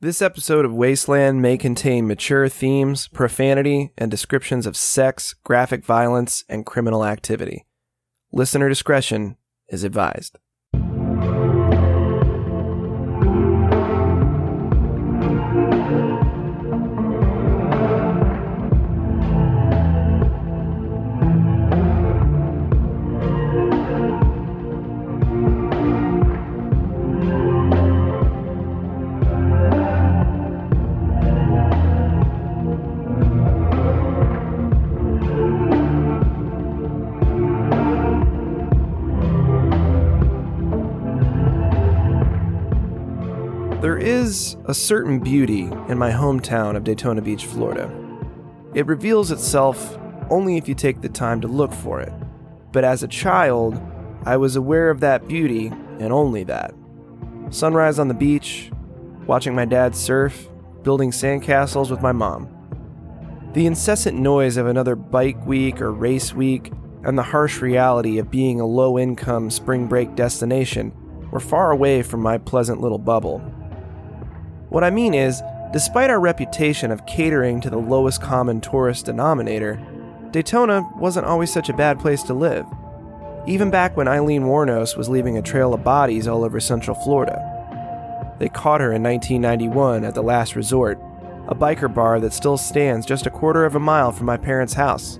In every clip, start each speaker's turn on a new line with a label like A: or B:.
A: This episode of Wasteland may contain mature themes, profanity, and descriptions of sex, graphic violence, and criminal activity. Listener discretion is advised. Is a certain beauty in my hometown of Daytona Beach, Florida. It reveals itself only if you take the time to look for it. But as a child, I was aware of that beauty and only that. Sunrise on the beach, watching my dad surf, building sandcastles with my mom. The incessant noise of another bike week or race week, and the harsh reality of being a low income spring break destination were far away from my pleasant little bubble. What I mean is, despite our reputation of catering to the lowest common tourist denominator, Daytona wasn't always such a bad place to live. Even back when Aileen Wuornos was leaving a trail of bodies all over Central Florida. They caught her in 1991 at the Last Resort, a biker bar that still stands just a quarter of a mile from my parents' house.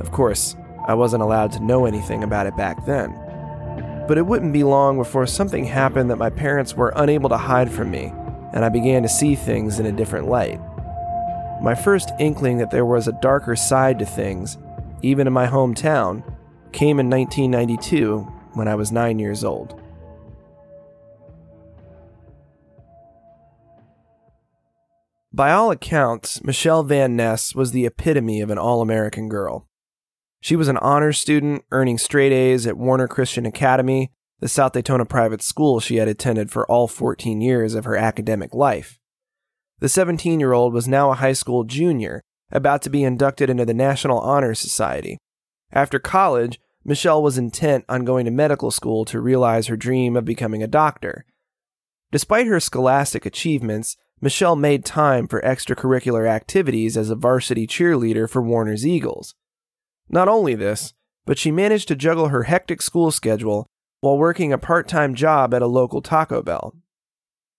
A: Of course, I wasn't allowed to know anything about it back then. But it wouldn't be long before something happened that my parents were unable to hide from me and I began to see things in a different light. My first inkling that there was a darker side to things, even in my hometown, came in 1992 when I was nine years old. By all accounts, Michelle Van Ness was the epitome of an all American girl. She was an honors student, earning straight A's at Warner Christian Academy, the South Daytona private school she had attended for all 14 years of her academic life. The 17 year old was now a high school junior, about to be inducted into the National Honor Society. After college, Michelle was intent on going to medical school to realize her dream of becoming a doctor. Despite her scholastic achievements, Michelle made time for extracurricular activities as a varsity cheerleader for Warner's Eagles. Not only this, but she managed to juggle her hectic school schedule while working a part time job at a local Taco Bell.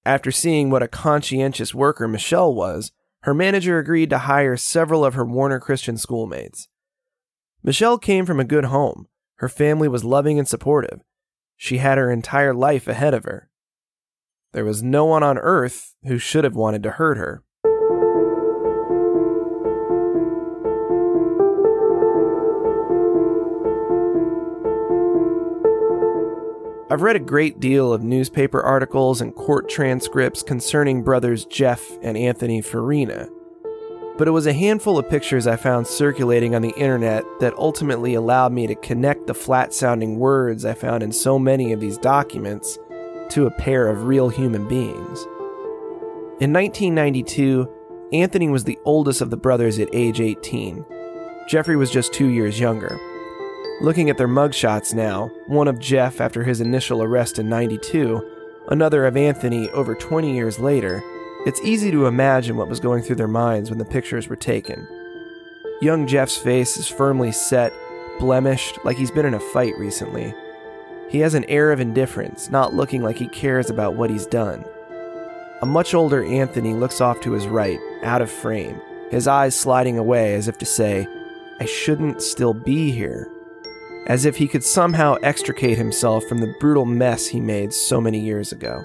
A: After seeing what a conscientious worker Michelle was, her manager agreed to hire several of her Warner Christian schoolmates. Michelle came from a good home. Her family was loving and supportive. She had her entire life ahead of her. There was no one on earth who should have wanted to hurt her. I've read a great deal of newspaper articles and court transcripts concerning brothers Jeff and Anthony Farina, but it was a handful of pictures I found circulating on the internet that ultimately allowed me to connect the flat sounding words I found in so many of these documents to a pair of real human beings. In 1992, Anthony was the oldest of the brothers at age 18. Jeffrey was just two years younger. Looking at their mugshots now, one of Jeff after his initial arrest in 92, another of Anthony over 20 years later, it's easy to imagine what was going through their minds when the pictures were taken. Young Jeff's face is firmly set, blemished, like he's been in a fight recently. He has an air of indifference, not looking like he cares about what he's done. A much older Anthony looks off to his right, out of frame, his eyes sliding away as if to say, I shouldn't still be here as if he could somehow extricate himself from the brutal mess he made so many years ago.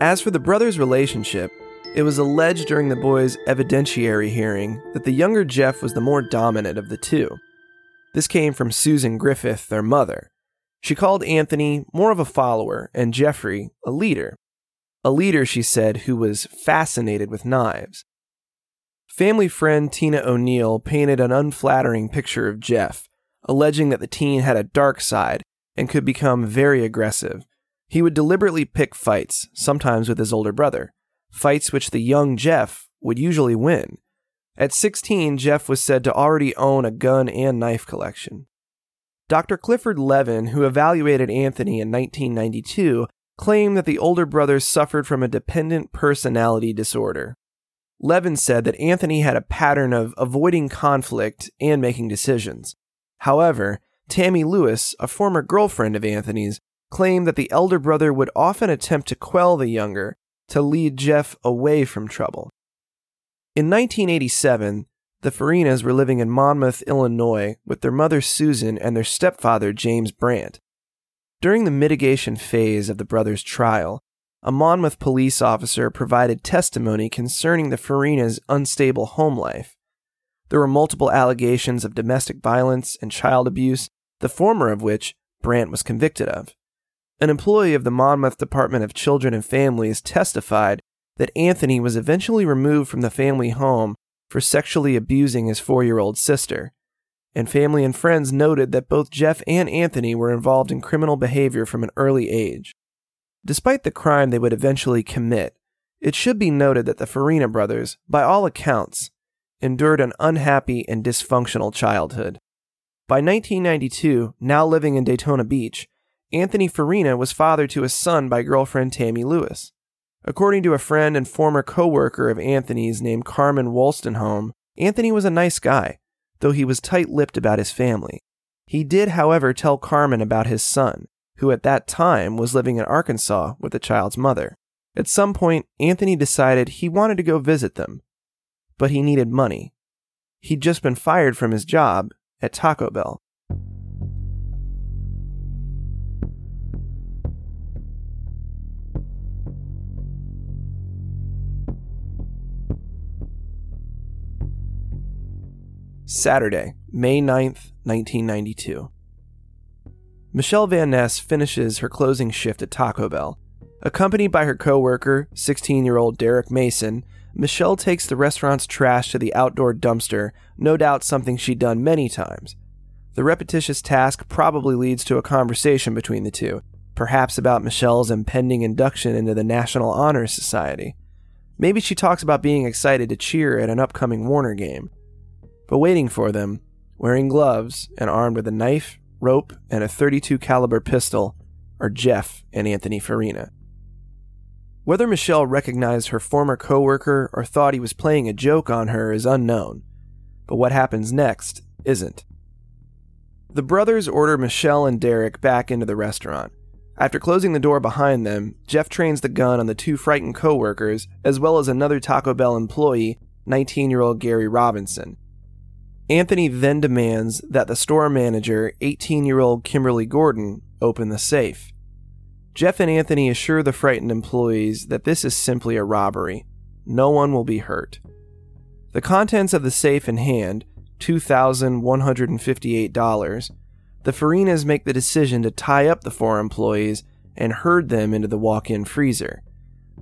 A: As for the brothers' relationship, it was alleged during the boys' evidentiary hearing that the younger Jeff was the more dominant of the two. This came from Susan Griffith, their mother. She called Anthony more of a follower and Jeffrey a leader. A leader, she said, who was fascinated with knives. Family friend Tina O'Neill painted an unflattering picture of Jeff, alleging that the teen had a dark side and could become very aggressive. He would deliberately pick fights, sometimes with his older brother, fights which the young Jeff would usually win. At 16, Jeff was said to already own a gun and knife collection. Dr. Clifford Levin, who evaluated Anthony in 1992, claimed that the older brother suffered from a dependent personality disorder. Levin said that Anthony had a pattern of avoiding conflict and making decisions. However, Tammy Lewis, a former girlfriend of Anthony's, claimed that the elder brother would often attempt to quell the younger to lead Jeff away from trouble. In 1987, the Farinas were living in Monmouth, Illinois, with their mother Susan and their stepfather James Brandt. During the mitigation phase of the brothers' trial, a Monmouth police officer provided testimony concerning the Farinas' unstable home life. There were multiple allegations of domestic violence and child abuse, the former of which Brandt was convicted of. An employee of the Monmouth Department of Children and Families testified that Anthony was eventually removed from the family home for sexually abusing his four year old sister and family and friends noted that both Jeff and Anthony were involved in criminal behavior from an early age. Despite the crime they would eventually commit, it should be noted that the Farina brothers, by all accounts, endured an unhappy and dysfunctional childhood. By 1992, now living in Daytona Beach, Anthony Farina was father to a son by girlfriend Tammy Lewis. According to a friend and former co-worker of Anthony's named Carmen Wolstenholme, Anthony was a nice guy though he was tight lipped about his family. He did, however, tell Carmen about his son, who at that time was living in Arkansas with the child's mother. At some point, Anthony decided he wanted to go visit them, but he needed money. He'd just been fired from his job at Taco Bell. Saturday, May 9th, 1992. Michelle Van Ness finishes her closing shift at Taco Bell. Accompanied by her coworker, 16-year-old Derek Mason, Michelle takes the restaurant's trash to the outdoor dumpster, no doubt something she'd done many times. The repetitious task probably leads to a conversation between the two, perhaps about Michelle's impending induction into the National Honor Society. Maybe she talks about being excited to cheer at an upcoming Warner game. But waiting for them, wearing gloves and armed with a knife, rope, and a 32 caliber pistol, are Jeff and Anthony Farina. Whether Michelle recognized her former coworker or thought he was playing a joke on her is unknown, but what happens next isn't. The brothers order Michelle and Derek back into the restaurant. After closing the door behind them, Jeff trains the gun on the two frightened coworkers, as well as another Taco Bell employee, 19 year old Gary Robinson, Anthony then demands that the store manager, 18 year old Kimberly Gordon, open the safe. Jeff and Anthony assure the frightened employees that this is simply a robbery. No one will be hurt. The contents of the safe in hand, $2,158, the Farinas make the decision to tie up the four employees and herd them into the walk in freezer.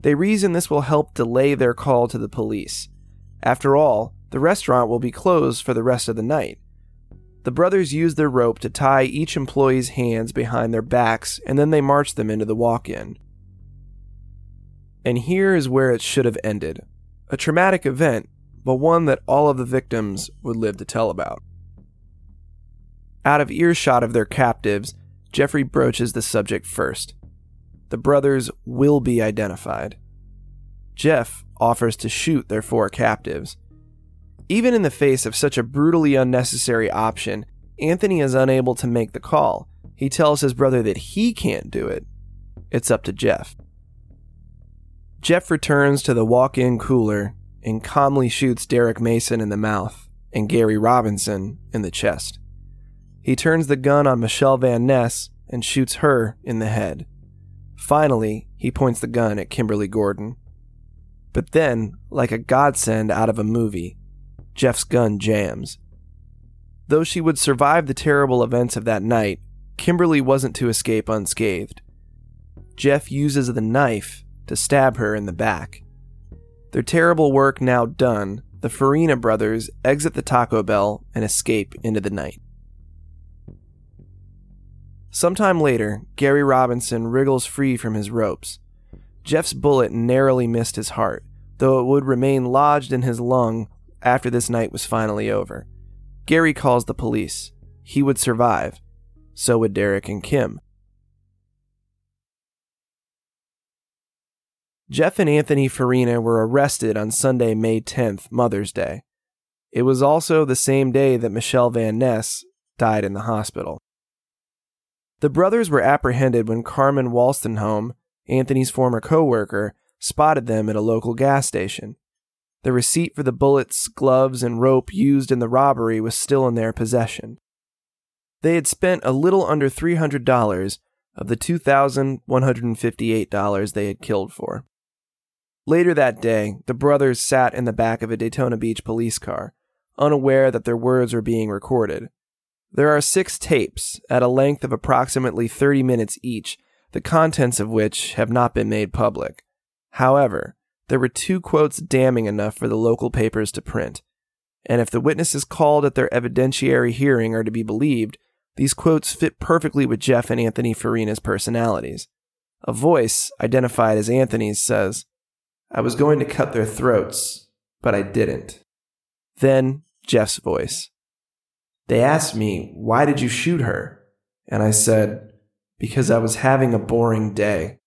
A: They reason this will help delay their call to the police. After all, the restaurant will be closed for the rest of the night. The brothers use their rope to tie each employee's hands behind their backs and then they march them into the walk in. And here is where it should have ended a traumatic event, but one that all of the victims would live to tell about. Out of earshot of their captives, Jeffrey broaches the subject first. The brothers will be identified. Jeff offers to shoot their four captives. Even in the face of such a brutally unnecessary option, Anthony is unable to make the call. He tells his brother that he can't do it. It's up to Jeff. Jeff returns to the walk in cooler and calmly shoots Derek Mason in the mouth and Gary Robinson in the chest. He turns the gun on Michelle Van Ness and shoots her in the head. Finally, he points the gun at Kimberly Gordon. But then, like a godsend out of a movie, Jeff's gun jams. Though she would survive the terrible events of that night, Kimberly wasn't to escape unscathed. Jeff uses the knife to stab her in the back. Their terrible work now done, the Farina brothers exit the Taco Bell and escape into the night. Sometime later, Gary Robinson wriggles free from his ropes. Jeff's bullet narrowly missed his heart, though it would remain lodged in his lung after this night was finally over. Gary calls the police. He would survive. So would Derek and Kim. Jeff and Anthony Farina were arrested on Sunday, May 10th, Mother's Day. It was also the same day that Michelle Van Ness died in the hospital. The brothers were apprehended when Carmen Wolstenholme, Anthony's former coworker, spotted them at a local gas station. The receipt for the bullets, gloves, and rope used in the robbery was still in their possession. They had spent a little under $300 of the $2,158 they had killed for. Later that day, the brothers sat in the back of a Daytona Beach police car, unaware that their words were being recorded. There are six tapes, at a length of approximately 30 minutes each, the contents of which have not been made public. However, there were two quotes damning enough for the local papers to print. And if the witnesses called at their evidentiary hearing are to be believed, these quotes fit perfectly with Jeff and Anthony Farina's personalities. A voice, identified as Anthony's, says, I was going to cut their throats, but I didn't. Then, Jeff's voice. They asked me, Why did you shoot her? And I said, Because I was having a boring day.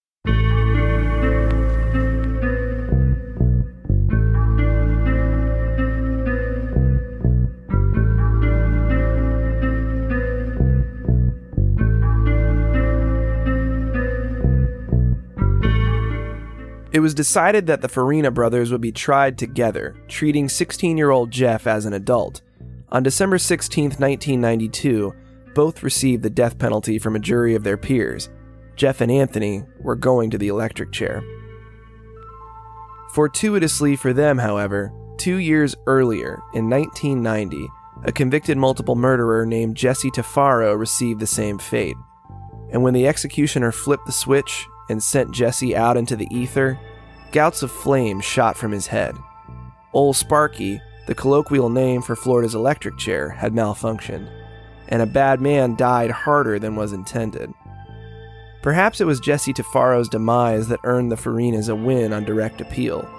A: It was decided that the Farina brothers would be tried together, treating 16 year old Jeff as an adult. On December 16, 1992, both received the death penalty from a jury of their peers. Jeff and Anthony were going to the electric chair. Fortuitously for them, however, two years earlier, in 1990, a convicted multiple murderer named Jesse Tafero received the same fate. And when the executioner flipped the switch and sent Jesse out into the ether, gouts of flame shot from his head. Old Sparky, the colloquial name for Florida's electric chair, had malfunctioned, and a bad man died harder than was intended. Perhaps it was Jesse Tafero's demise that earned the Farinas a win on direct appeal.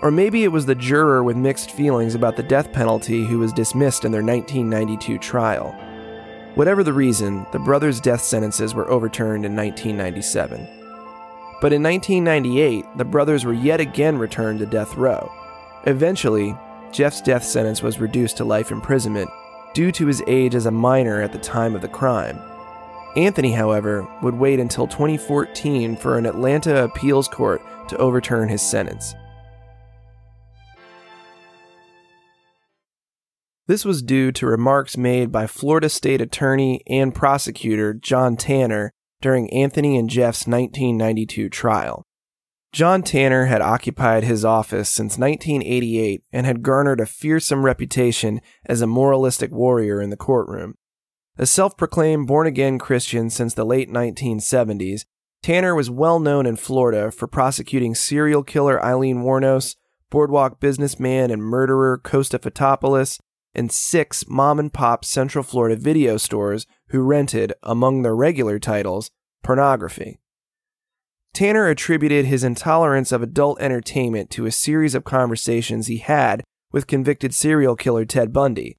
A: Or maybe it was the juror with mixed feelings about the death penalty who was dismissed in their 1992 trial. Whatever the reason, the brothers' death sentences were overturned in 1997. But in 1998, the brothers were yet again returned to death row. Eventually, Jeff's death sentence was reduced to life imprisonment due to his age as a minor at the time of the crime. Anthony, however, would wait until 2014 for an Atlanta appeals court to overturn his sentence. This was due to remarks made by Florida State Attorney and prosecutor John Tanner during Anthony and Jeff's 1992 trial. John Tanner had occupied his office since 1988 and had garnered a fearsome reputation as a moralistic warrior in the courtroom. A self proclaimed born again Christian since the late 1970s, Tanner was well known in Florida for prosecuting serial killer Aileen Wuornos, boardwalk businessman and murderer Kosta Fotopoulos, and six mom and pop Central Florida video stores who rented, among their regular titles, pornography. Tanner attributed his intolerance of adult entertainment to a series of conversations he had with convicted serial killer Ted Bundy.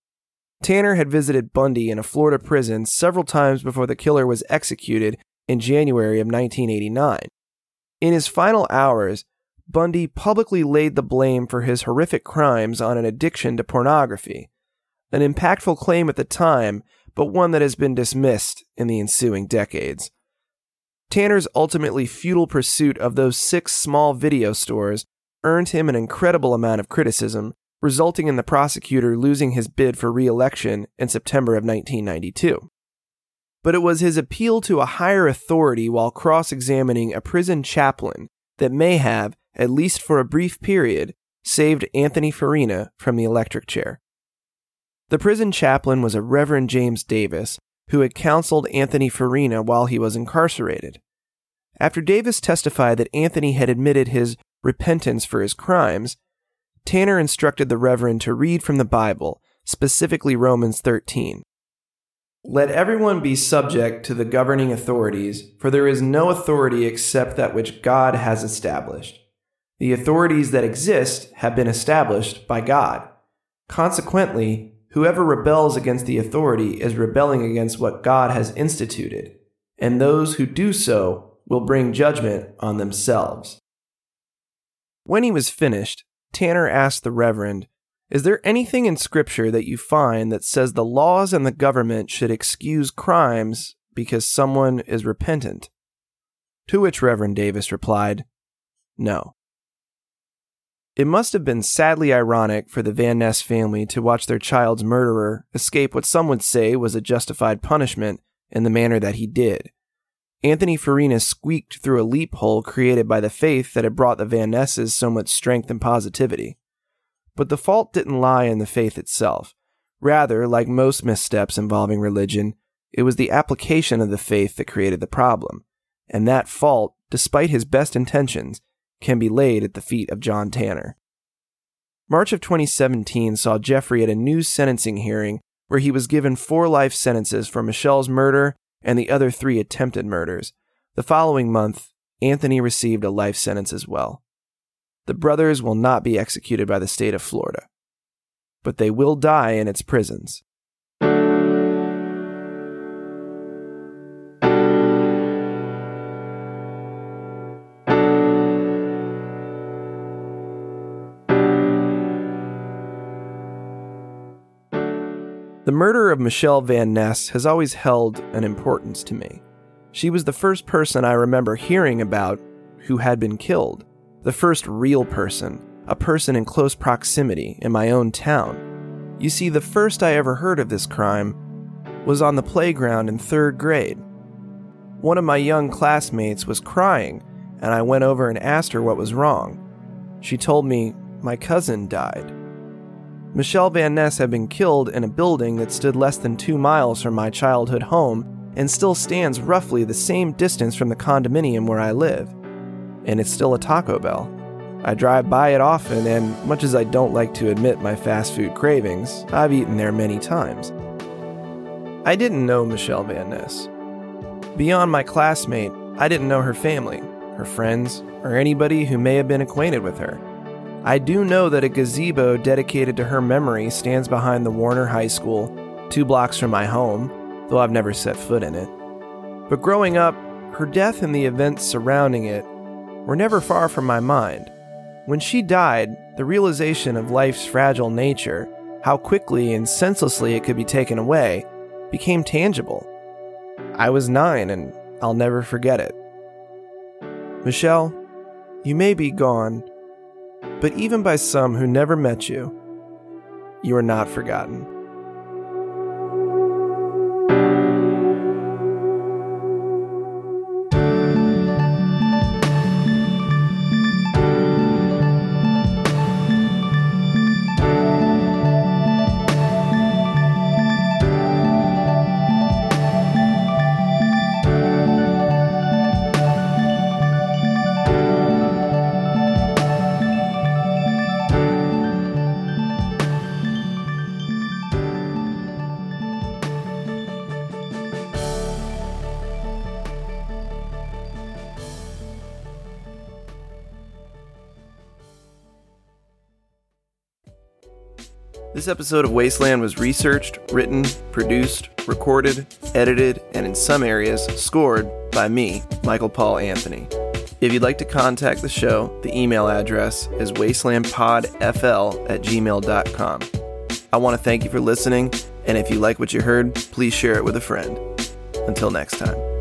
A: Tanner had visited Bundy in a Florida prison several times before the killer was executed in January of 1989. In his final hours, Bundy publicly laid the blame for his horrific crimes on an addiction to pornography, an impactful claim at the time, but one that has been dismissed in the ensuing decades. Tanner's ultimately futile pursuit of those six small video stores earned him an incredible amount of criticism, resulting in the prosecutor losing his bid for re election in September of 1992. But it was his appeal to a higher authority while cross examining a prison chaplain that may have, at least for a brief period, saved Anthony Farina from the electric chair. The prison chaplain was a Reverend James Davis, who had counseled Anthony Farina while he was incarcerated. After Davis testified that Anthony had admitted his repentance for his crimes, Tanner instructed the Reverend to read from the Bible, specifically Romans 13. Let everyone be subject to the governing authorities, for there is no authority except that which God has established. The authorities that exist have been established by God. Consequently, Whoever rebels against the authority is rebelling against what God has instituted, and those who do so will bring judgment on themselves. When he was finished, Tanner asked the Reverend, Is there anything in Scripture that you find that says the laws and the government should excuse crimes because someone is repentant? To which Reverend Davis replied, No. It must have been sadly ironic for the Van Ness family to watch their child's murderer escape what some would say was a justified punishment in the manner that he did. Anthony Farina squeaked through a leaphole created by the faith that had brought the Van Nesses so much strength and positivity. But the fault didn't lie in the faith itself. Rather, like most missteps involving religion, it was the application of the faith that created the problem. And that fault, despite his best intentions, can be laid at the feet of John Tanner. March of 2017 saw Jeffrey at a new sentencing hearing where he was given four life sentences for Michelle's murder and the other three attempted murders. The following month, Anthony received a life sentence as well. The brothers will not be executed by the state of Florida, but they will die in its prisons. The murder of Michelle Van Ness has always held an importance to me. She was the first person I remember hearing about who had been killed, the first real person, a person in close proximity in my own town. You see, the first I ever heard of this crime was on the playground in third grade. One of my young classmates was crying, and I went over and asked her what was wrong. She told me my cousin died. Michelle Van Ness had been killed in a building that stood less than two miles from my childhood home and still stands roughly the same distance from the condominium where I live. And it's still a Taco Bell. I drive by it often, and much as I don't like to admit my fast food cravings, I've eaten there many times. I didn't know Michelle Van Ness. Beyond my classmate, I didn't know her family, her friends, or anybody who may have been acquainted with her. I do know that a gazebo dedicated to her memory stands behind the Warner High School, two blocks from my home, though I've never set foot in it. But growing up, her death and the events surrounding it were never far from my mind. When she died, the realization of life's fragile nature, how quickly and senselessly it could be taken away, became tangible. I was nine and I'll never forget it. Michelle, you may be gone but even by some who never met you, you are not forgotten. This episode of Wasteland was researched, written, produced, recorded, edited, and in some areas, scored by me, Michael Paul Anthony. If you'd like to contact the show, the email address is wastelandpodfl at gmail.com. I want to thank you for listening, and if you like what you heard, please share it with a friend. Until next time.